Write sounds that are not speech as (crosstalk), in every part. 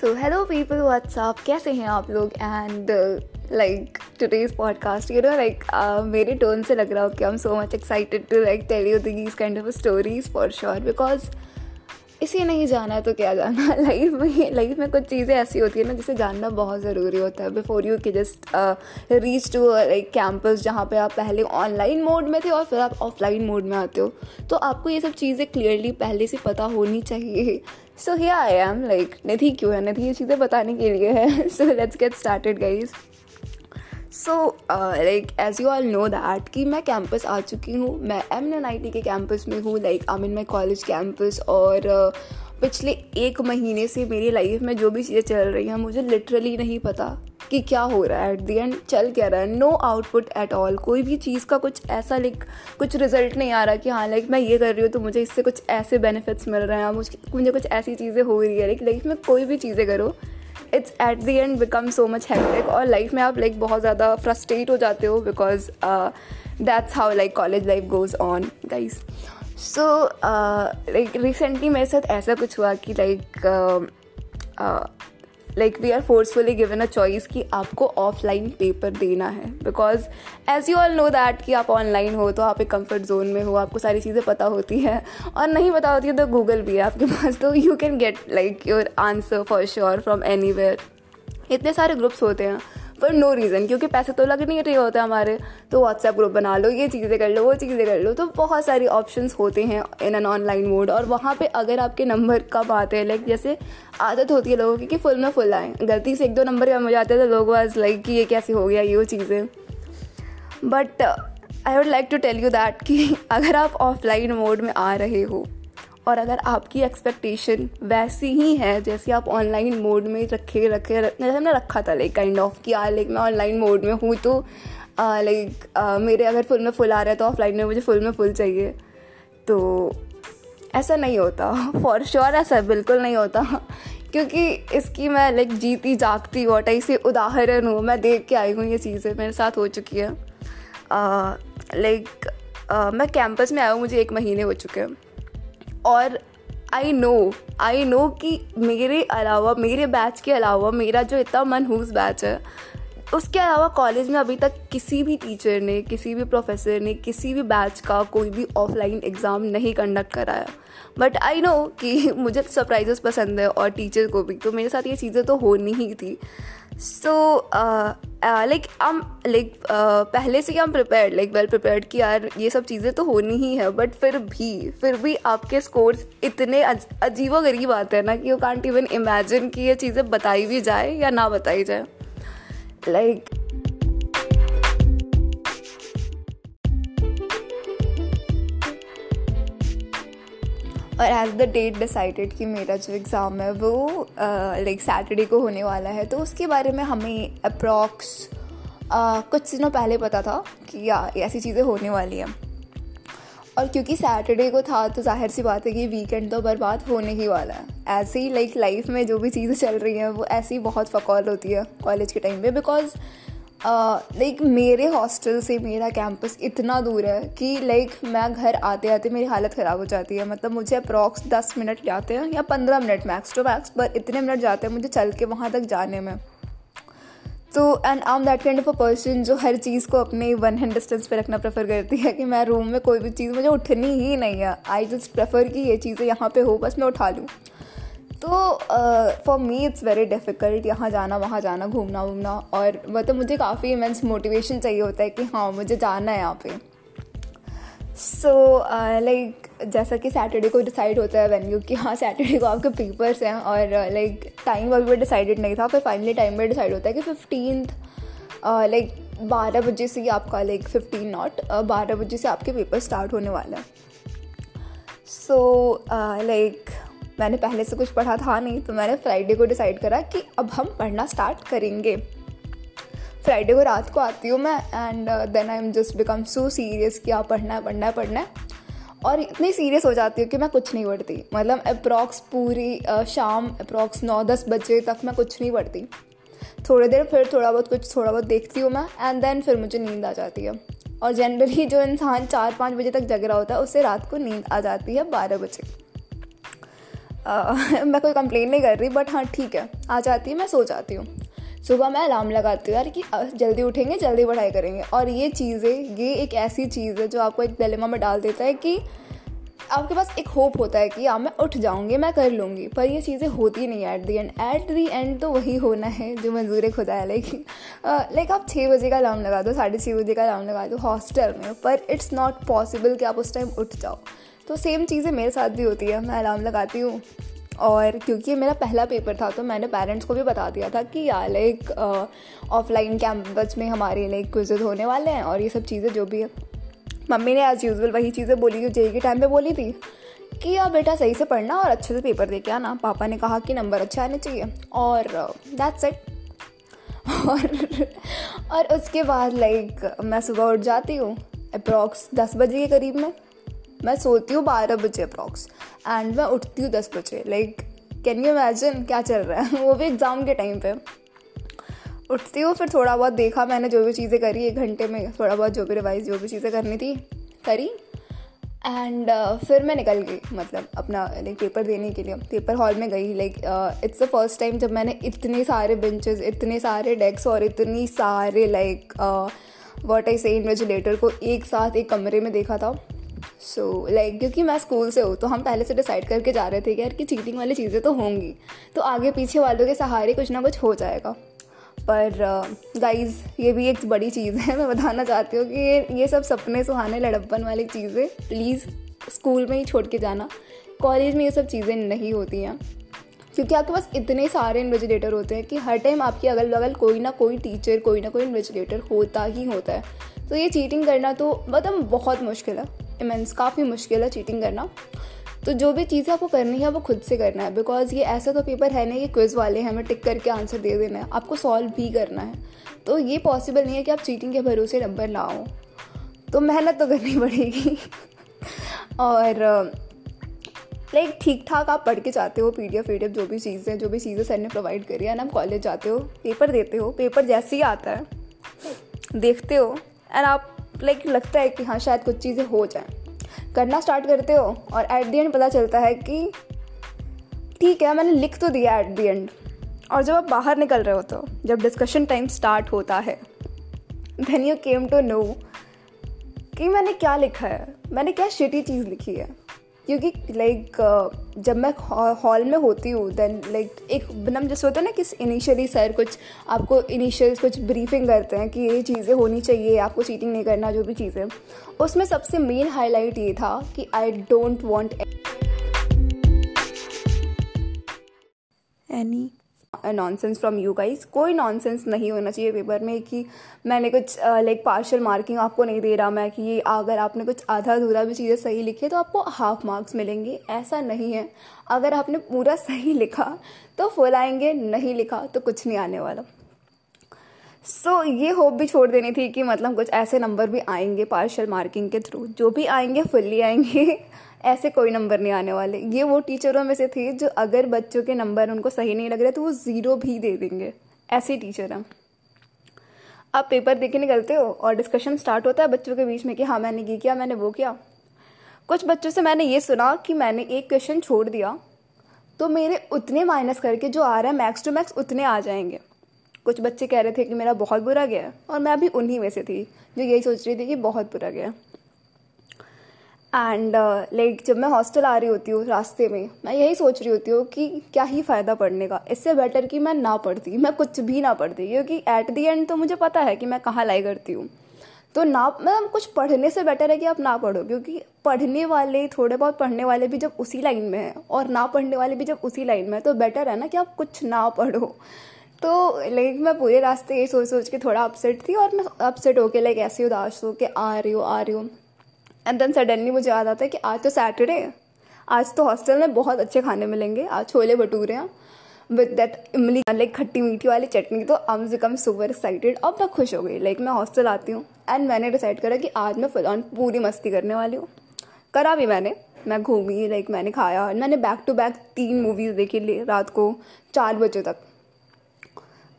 So hello people WhatsApp कैसे हैं आप लोग? And like today's podcast you know like मेरे टोन से लग रहा हो कि I am so much excited to like tell you these kind of stories for sure because इसे नहीं जाना है तो क्या जाना? (laughs) लाइफ में लाइफ में कुछ चीज़ें ऐसी होती है ना, जिसे जानना बहुत ज़रूरी होता है। बिफोर यू के just reach to like campus जहाँ पे आप पहले ऑनलाइन मोड में थे और फिर आप ऑफलाइन मोड में आते हो। तो आपको ये सब चीज़ें क्लियरली पहले से पता होनी चाहिए। So here I am like Nidhi क्यों है? निधि ये चीज़ें बताने के लिए है। So let's get started guys so like as you all know that कि मैं कैंपस आ चुकी हूँ। मैं एम एन आई टी के कैंपस में हूँ like I mean my college campus और uh, पिछले एक महीने से मेरी लाइफ में जो भी चीज़ें चल रही हैं मुझे लिटरली नहीं पता। कि क्या हो रहा है? एट दी एंड चल क्या रहा है? नो आउटपुट एट ऑल कोई भी चीज़ का कुछ ऐसा लाइक कुछ रिज़ल्ट नहीं आ रहा कि हाँ लाइक मैं ये कर रही हूँ तो मुझे इससे कुछ ऐसे बेनिफिट्स मिल रहे हैं मुझे मुझे कुछ ऐसी चीज़ें हो रही है लाइक लाइफ में कोई भी चीज़ें करो it's at the end become so much hectic और लाइफ में आप लाइक बहुत ज़्यादा फ्रस्ट्रेट हो जाते हो because that's how like college life goes on guys so like recently मेरे साथ ऐसा कुछ हुआ कि like like we are forcefully given a choice कि आपको ऑफलाइन पेपर देना है। Because as you all know that कि आप ऑनलाइन हो तो आप एक कंफर्ट जोन में हो, आपको सारी चीज़ें पता होती है। और नहीं पता होती है तो गूगल भी है आपके पास तो you can get like your answer for sure from anywhere इतने सारे ग्रुप्स होते हैं। फॉर नो रीज़न क्योंकि पैसे तो लग नहीं रहे होते हमारे। तो व्हाट्सएप ग्रुप बना लो, ये चीज़ें कर लो, वो चीज़ें कर लो। तो बहुत सारी ऑप्शन होते हैं इन एन ऑनलाइन मोड और वहाँ पे अगर आपके नंबर कब आते हैं लाइक जैसे आदत होती है लोगों की कि फुल में फुल आए। गलती से एक दो नंबर कम हो जाते हैं तो लोग वाज लाइक कि ये कैसे हो गया, ये वो चीज़ें but I would like to tell you that कि (laughs) अगर आप ऑफलाइन मोड में आ रहे हो और अगर आपकी एक्सपेक्टेशन वैसी ही है, जैसे आप ऑनलाइन मोड में रखे रखे जैसे हमने रखा था लाइक काइंड ऑफ़ कि लाइक मैं ऑनलाइन मोड में हूँ तो लाइक मेरे अगर फुल में फुल आ रहा है तो ऑफलाइन में मुझे फुल में फुल चाहिए। तो ऐसा नहीं होता। (laughs) फॉर श्योर ऐसा बिल्कुल नहीं होता। क्योंकि इसकी मैं लाइक जीती, जागती वोटाई से उदाहरण हूँ। मैं देख के आई हूँ, ये चीज़ें मेरे साथ हो चुकी है। लाइक मैं कैंपस में आया हूँ, मुझे एक महीने हो चुके हैं। और आई नो आई नो कि मेरे अलावा, मेरे बैच के अलावा मेरा जो इतना मनहूस बैच है उसके अलावा कॉलेज में अभी तक किसी भी टीचर ने, किसी भी प्रोफेसर ने, किसी भी बैच का कोई भी ऑफलाइन एग्ज़ाम नहीं कंडक्ट कराया। बट आई नो कि (laughs) मुझे सरप्राइजेस पसंद है और टीचर को भी। तो मेरे साथ ये चीज़ें तो होनी ही थी। सो लाइक हम लाइक पहले से ही हम प्रिपेयर्ड लाइक वेल प्रिपेयर्ड कि यार ये सब चीज़ें तो होनी ही है। बट फिर भी फिर भी आपके स्कोर्स इतने अजीब गरीब आते हैं ना कि यू कांट इवन इमेजिन कि ये चीज़ें बताई भी जाए या ना बताई जाए। Like, और एज द डेट डिसाइडेड कि मेरा जो एग्ज़ाम है वो लाइक सैटरडे को होने वाला है तो उसके बारे में हमें अप्रॉक्स uh, कुछ दिनों पहले पता था कि या ऐसी चीज़ें होने वाली हैं। और क्योंकि सैटरडे को था तो ज़ाहिर सी बात है कि वीकेंड तो बर्बाद होने ही वाला है। ऐसे ही लाइक लाइफ में जो भी चीज़ें चल रही हैं वो ऐसी बहुत फ़कौल होती है कॉलेज के टाइम पे बिकॉज़ लाइक uh, मेरे हॉस्टल से मेरा कैंपस इतना दूर है कि लाइक मैं घर आते आते मेरी हालत ख़राब हो जाती है। मतलब मुझे अप्रॉक्स दस मिनट जाते हैं या पंद्रह मिनट मैक्स टू मैक्स पर इतने मिनट जाते हैं मुझे चल के वहाँ तक जाने में। तो and I am that kind of a person जो हर चीज़ को अपने वन हैंड डिस्टेंस पे रखना प्रेफर करती है कि मैं रूम में कोई भी चीज़, मुझे उठनी ही नहीं है। आई जस्ट प्रेफर कि ये चीज़ें यहाँ पे हो, बस मैं उठा लूँ। तो for me it's very difficult यहाँ जाना, वहाँ जाना, घूमना, वूमना, और मतलब मुझे काफ़ी इमेंस मोटिवेशन चाहिए होता है कि हाँ मुझे जाना है यहाँ पे। सो लाइक जैसा कि सैटरडे को डिसाइड होता है वेन्यू कि हाँ सैटरडे को आपके पेपर्स हैं और लाइक टाइम अभी डिसाइडेड नहीं था, फिर फाइनली टाइम पर डिसाइड होता है कि फिफ्टीन लाइक बारह बजे से ही आपका लाइक फिफ्टीन नॉट बारह बजे से आपके पेपर स्टार्ट होने वाला है। सो लाइक मैंने पहले से कुछ पढ़ा था नहीं तो मैंने फ्राइडे को डिसाइड करा कि अब हम पढ़ना स्टार्ट करेंगे। फ्राइडे को रात को आती हूँ मैं and then I am just become so serious कि आप पढ़ना है पढ़ना है पढ़ना है। और इतनी सीरियस हो जाती हूँ कि मैं कुछ नहीं पढ़ती। मतलब अप्रॉक्स पूरी uh, शाम अप्रॉक्स नौ दस बजे तक मैं कुछ नहीं पढ़ती। थोड़ी देर फिर थोड़ा बहुत कुछ थोड़ा बहुत देखती हूँ मैं एंड देन फिर मुझे नींद आ जाती है। और जनरली जो इंसान चार पाँच बजे तक जग रहा होता है उससे रात को नींद आ जाती है बारह बजे। (laughs) मैं कोई कंप्लेन नहीं कर रही बट हाँ ठीक है आ जाती है मैं सो जाती हूँ। सुबह मैं अलार्म लगाती हूँ यार कि जल्दी उठेंगे, जल्दी पढ़ाई करेंगे। और ये चीज़ें, ये एक ऐसी चीज़ है जो आपको एक डिलेमा में डाल देता है कि आपके पास एक होप होता है कि हाँ मैं उठ जाऊँगी, मैं कर लूँगी। पर ये चीज़ें होती नहीं at the end at the end तो वही होना है जो मंजूर खुदा है लेकिन लाइक आप छः बजे का अलार्म लगा दो, साढ़े छः बजे का अलार्म लगा दो हॉस्टल में, पर इट्स नॉट पॉसिबल कि आप उस टाइम उठ जाओ। तो सेम चीज़ें मेरे साथ भी होती है। मैं अलार्म लगाती हूँ। और क्योंकि मेरा पहला पेपर था तो मैंने पेरेंट्स को भी बता दिया था कि यार लाइक ऑफलाइन कैंपस में हमारे लाइक क्विजेज होने वाले हैं और ये सब चीज़ें जो भी है। मम्मी ने एज़ यूजल वही चीज़ें बोली जो जेई के टाइम पे बोली थी कि, यार, बेटा सही से पढ़ना और अच्छे से पेपर दे के आना। पापा ने कहा कि नंबर अच्छे आने चाहिए और दैट्स इट (laughs) और और उसके बाद लाइक मैं सुबह उठ जाती हूँ अप्रॉक्स दस बजे के करीब में। मैं सोती हूँ बारह बजे अप्रॉक्स एंड मैं उठती हूँ दस बजे लाइक कैन यू इमेजिन क्या चल रहा है? (laughs) वो भी एग्ज़ाम के टाइम पे। उठती हूँ फिर थोड़ा बहुत देखा मैंने जो भी चीज़ें करी एक घंटे में थोड़ा बहुत जो भी रिवाइज जो भी चीज़ें करनी थी करी। एंड uh, फिर मैं निकल गई मतलब अपना लाइक पेपर देने के लिए। पेपर हॉल में गई like it's the first time जब मैंने इतने सारे बेंचेस इतने सारे डेस्क और इतनी सारे लाइक वॉट आई से इन्वेजिलेटर को एक साथ एक कमरे में देखा था। सो so, लाइक like, क्योंकि मैं स्कूल से हूँ तो हम पहले से डिसाइड करके जा रहे थे कि यार कि चीटिंग वाली चीज़ें तो होंगी। तो आगे पीछे वालों के सहारे कुछ ना कुछ हो जाएगा। पर गाइस uh, ये भी एक बड़ी चीज़ है (laughs) मैं बताना चाहती हूँ कि ये ये सब सपने सुहाने लड़प्पन वाली चीज़ें प्लीज़ स्कूल में ही छोड़ के जाना। कॉलेज में ये सब चीज़ें नहीं होती हैं। क्योंकि आपके पास इतने सारे इन्वेजिलेटर होते हैं कि हर टाइम आपके अगल बगल कोई ना कोई टीचर कोई ना कोई इन्वेजिलेटर होता ही होता है। तो ये चीटिंग करना तो मतलब बहुत मुश्किल है। इमेंस काफ़ी मुश्किल है चीटिंग करना। तो जो भी चीज़ें आपको करनी है, वो खुद से करना है। बिकॉज़ ये ऐसा तो पेपर है नहीं कि क्विज़ वाले हैं हमें टिक करके आंसर दे देना है। आपको सॉल्व भी करना है। तो ये पॉसिबल नहीं है कि आप चीटिंग के भरोसे नंबर लाओ तो मेहनत तो करनी पड़ेगी। (laughs) और लाइक ठीक ठाक आप पढ़ के जाते हो पी डी एफ़ जो भी चीज़ें, जो भी चीज़ें सर ने प्रोवाइड करी है, ना आप कॉलेज जाते हो पेपर देते हो पेपर जैसे ही आता है, देखते हो एंड आप लाइक लगता है कि हाँ शायद कुछ चीज़ें हो जाएँ। करना स्टार्ट करते हो और एट दी एंड पता चलता है कि ठीक है, मैंने लिख तो दिया एट दी एंड और जब आप बाहर निकल रहे हो तो जब डिस्कशन टाइम स्टार्ट होता है then you came to know कि मैंने क्या लिखा है, मैंने क्या शिटी चीज़ लिखी है। क्योंकि लाइक like, जब मैं हॉल में होती हूँ देन लाइक एक बनम जैसे होता है ना कि इनिशियली सर कुछ आपको इनिशियल कुछ ब्रीफिंग करते हैं कि ये चीज़ें होनी चाहिए आपको चीटिंग नहीं करना जो भी चीज़ें। उसमें सबसे मेन हाईलाइट ये था कि I don't want any nonsense from you guys कोई नॉनसेंस नहीं होना चाहिए पेपर में कि मैंने कुछ लाइक पार्शल मार्किंग आपको नहीं दे रहा मैं कि ये अगर आपने कुछ आधा अधूरा भी चीज़ें सही लिखी तो आपको हाफ़ मार्क्स मिलेंगे। ऐसा नहीं है। अगर आपने पूरा सही लिखा तो फुल आएँगे नहीं लिखा तो कुछ नहीं आने वाला। सो so, ये होप भी छोड़ देनी थी कि मतलब कुछ ऐसे नंबर भी आएँगे पार्शल मार्किंग के थ्रू जो भी आएँगे फुल्ली आएँगे। ऐसे कोई नंबर नहीं आने वाले। ये वो टीचरों में से थे जो अगर बच्चों के नंबर उनको सही नहीं लग रहे तो वो ज़ीरो भी दे देंगे। ऐसे टीचर हैं। आप पेपर दे के निकलते हो और डिस्कशन स्टार्ट होता है बच्चों के बीच में कि हाँ मैंने ये किया, मैंने वो किया। कुछ बच्चों से मैंने ये सुना कि मैंने एक क्वेश्चन छोड़ दिया। तो मेरे उतने माइनस करके जो आ रहा है मैक्स टू मैक्स उतने आ जाएँगे। कुछ बच्चे कह रहे थे कि मेरा बहुत बुरा गया और मैं भी उन्हीं में से थी, जो यही सोच रही थी कि बहुत बुरा गया एंड लाइक uh, जब मैं हॉस्टल आ रही होती हूँ रास्ते में मैं यही सोच रही होती हूँ कि क्या ही फ़ायदा पढ़ने का। इससे बेटर कि मैं ना पढ़ती मैं कुछ भी ना पढ़ती क्योंकि एट दी एंड तो मुझे पता है कि मैं कहाँ लाई करती हूँ। तो ना मतलब कुछ पढ़ने से बेटर है कि आप ना पढ़ो क्योंकि पढ़ने वाले थोड़े बहुत पढ़ने वाले भी जब उसी लाइन में हैं और ना पढ़ने वाले भी जब उसी लाइन में है तो बेटर है ना कि आप कुछ ना पढ़ो। तो लाइक मैं पूरे रास्ते यही सोच सोच के थोड़ा अपसेट थी और मैं अपसेट होके लाइक ऐसे उदास हो के आ रही हूँ आ रही हूँ। एंड देन सडनली मुझे याद आता है कि आज तो सैटरडे है। आज तो हॉस्टल में बहुत अच्छे खाने मिलेंगे। आज छोले भटूरे हैं। विद दैट इमली लाइक खट्टी मीठी वाली चटनी तो अम से कम सुपर एक्साइटेड अब मैं खुश हो गई। लाइक मैं हॉस्टल आती हूँ। एंड मैंने डिसाइड करा कि आज मैं फुल ऑन पूरी मस्ती करने वाली हूँ। करा भी मैंने। मैं घूमी लाइक मैंने खाया। और मैंने बैक टू बैक तीन मूवीज़ देखी ली रात को चार बजे तक।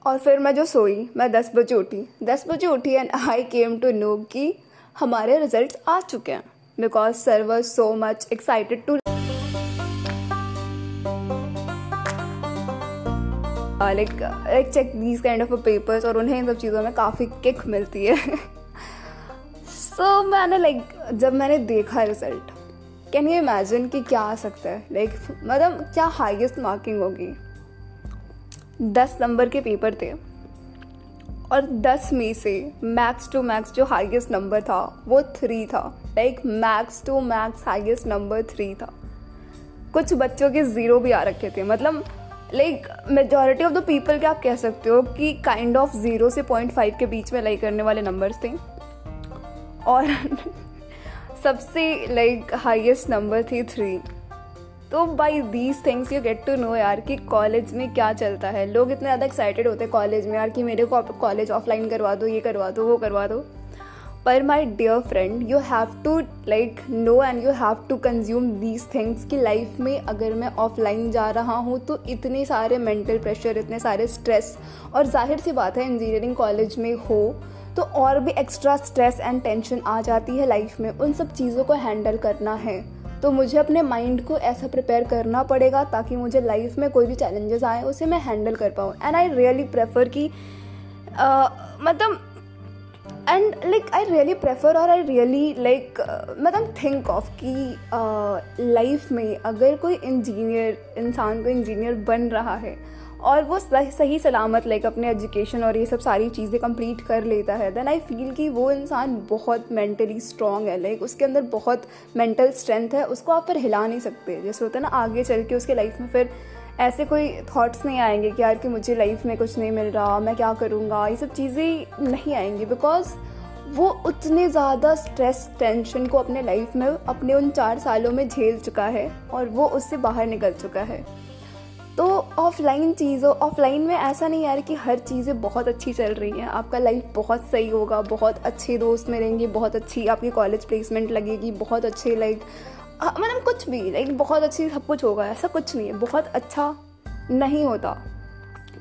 और फिर मैं जो सोई, मैं दस बजे उठी। दस बजे उठी and I came to know कि हमारे रिजल्ट्स आ चुके हैं because sir was so much excited to like like check these kind of papers और उन्हें इन सब चीज़ों में काफ़ी किक मिलती है। सो (laughs) so, मैंने लाइक like, जब मैंने देखा रिज़ल्ट कैन यू इमेजिन कि क्या आ सकता है? लाइक like, मतलब क्या हाईएस्ट मार्किंग होगी? दस नंबर के पेपर थे। और दस में से मैक्स टू मैक्स जो हाईएस्ट नंबर था, वो थ्री था। Like max to max highest number three था। कुछ बच्चों के ज़ीरो भी आ रखे थे। मतलब like majority of the people क्या आप कह सकते हो कि काइंड ऑफ़ ज़ीरो से पॉइंट फाइव के बीच में लाइक करने वाले नंबर्स थे? और (laughs) सबसे लाइक हाईएस्ट नंबर थी थ्री तो by these things you get to know यार कि कॉलेज में क्या चलता है। लोग इतने ज़्यादा एक्साइटेड होते हैं कॉलेज में यार कि मेरे को कॉलेज ऑफलाइन करवा दो, ये करवा दो, वो करवा दो। पर my dear friend you have to like know and you have to consume these things कि लाइफ में अगर मैं ऑफलाइन जा रहा हूँ तो इतने सारे मेंटल प्रेशर इतने सारे स्ट्रेस और ज़ाहिर सी बात है इंजीनियरिंग कॉलेज में हो तो और भी एक्स्ट्रा स्ट्रेस एंड टेंशन आ जाती है लाइफ में। उन सब चीज़ों को हैंडल करना है। तो मुझे अपने माइंड को ऐसा प्रिपेयर करना पड़ेगा ताकि मुझे लाइफ में कोई भी चैलेंजेस आए, उसे मैं हैंडल कर पाऊँ। एंड आई रियली प्रेफर कि मतलब and like I really prefer और आई रियली लाइक मतलब थिंक ऑफ़ कि लाइफ में अगर कोई इंजीनियर इंसान को इंजीनियर बन रहा है और वो सही सलामत लाइक अपने एजुकेशन और ये सब सारी चीज़ें कंप्लीट कर लेता है देन आई फील कि वो इंसान बहुत मेंटली स्ट्रॉन्ग है लाइक उसके अंदर बहुत मेंटल स्ट्रेंथ है, उसको आप फिर हिला नहीं सकते। जैसे होता है ना, आगे चल के उसके लाइफ में फिर ऐसे कोई थॉट्स नहीं आएँगे कि यार कि मुझे लाइफ में कुछ नहीं मिल रहा, मैं क्या करूँगा? ये सब चीज़ें नहीं आएँगी बिकॉज़ वो उतने ज़्यादा स्ट्रेस टेंशन को अपने लाइफ में अपने उन चार सालों में झेल चुका है और वो उससे बाहर निकल चुका है। तो ऑफलाइन चीज़ों ऑफलाइन में ऐसा नहीं यार कि हर चीज़ें बहुत अच्छी चल रही हैं। आपका लाइफ बहुत सही होगा, बहुत अच्छे दोस्त मिलेंगे, बहुत अच्छी आपकी कॉलेज प्लेसमेंट लगेगी, बहुत अच्छे लाइक मतलब कुछ भी लाइक बहुत अच्छी सब कुछ होगा, ऐसा कुछ नहीं है। बहुत अच्छा नहीं होता।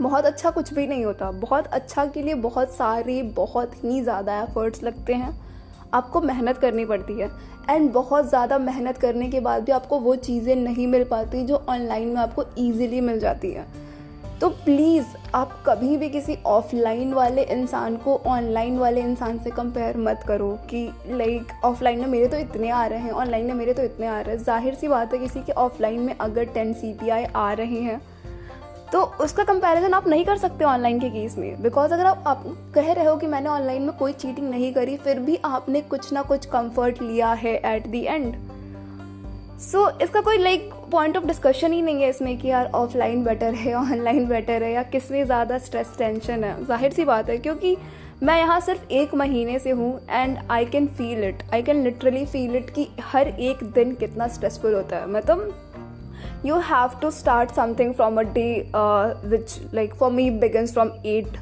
बहुत अच्छा कुछ भी नहीं होता। बहुत अच्छा के लिए बहुत सारे, बहुत ही ज़्यादा एफर्ट्स लगते हैं। आपको मेहनत करनी पड़ती है। एंड बहुत ज़्यादा मेहनत करने के बाद भी आपको वो चीज़ें नहीं मिल पाती जो ऑनलाइन में आपको ईजिली मिल जाती है। तो प्लीज़ आप कभी भी किसी ऑफलाइन वाले इंसान को ऑनलाइन वाले इंसान से कंपेयर मत करो कि लाइक ऑफलाइन में मेरे तो इतने आ रहे हैं ऑनलाइन में मेरे तो इतने आ रहे हैं। ज़ाहिर सी बात है, किसी के ऑफलाइन में अगर टेन सी आ रहे हैं तो उसका कंपैरिजन आप नहीं कर सकते ऑनलाइन के केस में। बिकॉज़ अगर आप, आप कह रहे हो कि मैंने ऑनलाइन में कोई चीटिंग नहीं करी फिर भी आपने कुछ ना कुछ कंफर्ट लिया है एट दी एंड सो इसका कोई लाइक पॉइंट ऑफ़ डिस्कशन ही नहीं है इसमें कि यार ऑफलाइन बेटर है ऑनलाइन बेटर है या किसमें ज़्यादा स्ट्रेस टेंशन है। ज़ाहिर सी बात है क्योंकि मैं यहाँ सिर्फ़ एक महीने से हूँ and I can feel it I can literally feel it कि हर एक दिन कितना स्ट्रेसफुल होता है। मतलब you have to start something from a day which like for me begins from eight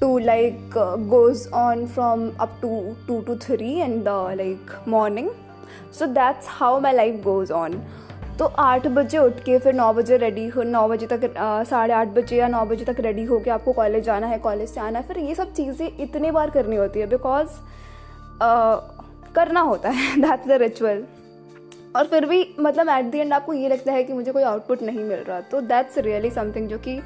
to like goes on from up to two to three and the like morning so that's how my life goes on तो आठ बजे उठ के फिर नौ बजे ready हो नौ बजे तक साढ़े आठ बजे या नौ बजे तक रेडी हो के आपको कॉलेज जाना है कॉलेज से आना है फिर ये सब चीज़ें इतनी बार करनी होती है बिकॉज़ uh, करना होता है. दैट्स द रिचुअल और फिर भी मतलब एट दी एंड आपको ये लगता है कि मुझे कोई आउटपुट नहीं मिल रहा। तो दैट्स रियली समथिंग जो कि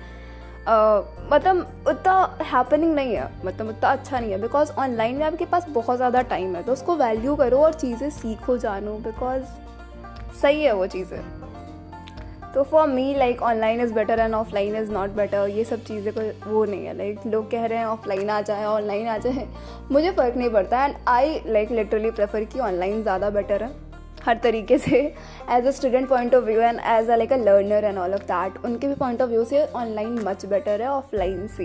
मतलब उतना हैपनिंग नहीं है। मतलब उतना अच्छा नहीं है। बिकॉज़ ऑनलाइन में आपके पास बहुत ज़्यादा टाइम है तो उसको वैल्यू करो और चीज़ें सीखो, जानो। बिकॉज़ सही है वो चीज़ें। तो for me like online is better and offline is not better ये सब चीज़ें कोई, वो नहीं है। लाइक लोग कह रहे हैं ऑफलाइन आ जाए ऑनलाइन आ जाए। मुझे फ़र्क नहीं पड़ता। And I like literally prefer कि ऑनलाइन ज़्यादा बेटर है। हर तरीके से as a student point of view and as a like a learner and all of that उनके भी पॉइंट ऑफ़ व्यू से ऑनलाइन मच बेटर है ऑफलाइन से।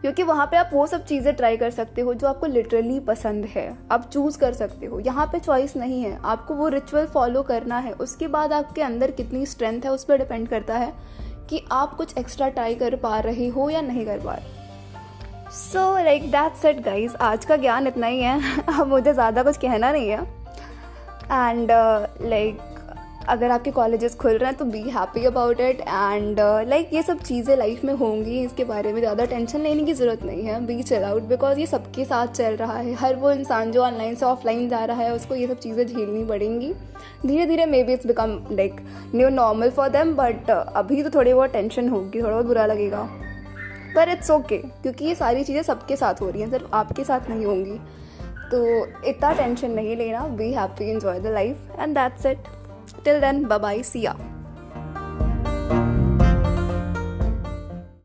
क्योंकि वहाँ पे आप वो सब चीज़ें ट्राई कर सकते हो जो आपको लिटरली पसंद है। आप चूज़ कर सकते हो। यहाँ पे चॉइस नहीं है। आपको वो रिचुअल फॉलो करना है। उसके बाद आपके अंदर कितनी स्ट्रेंथ है उस पर डिपेंड करता है कि आप कुछ एक्स्ट्रा ट्राई कर पा रहे हो या नहीं कर पा रहे। So like that's it guys आज का ज्ञान इतना ही है। (laughs) अब मुझे ज़्यादा कुछ कहना नहीं है। एंड लाइक अगर आपके कॉलेजेस खुल रहे हैं तो be happy about it and like ये सब चीज़ें लाइफ में होंगी, इसके बारे में ज़्यादा टेंशन लेने की ज़रूरत नहीं है. बी चिल आउट बिकॉज़ ये सबके साथ चल रहा है. हर वो इंसान जो ऑनलाइन से ऑफलाइन जा रहा है, उसको ये सब चीज़ें झेलनी पड़ेंगी. धीरे धीरे maybe it's become like new normal for them but अभी तो थोड़ी बहुत टेंशन होगी, थोड़ा बहुत बुरा लगेगा. पर इट्स ओके क्योंकि ये सारी चीज़ें सबके साथ हो रही हैं, सिर्फ़ आपके साथ नहीं होंगी. तो इतना टेंशन नहीं लेना be happy enjoy the life and that's it till then bye see ya.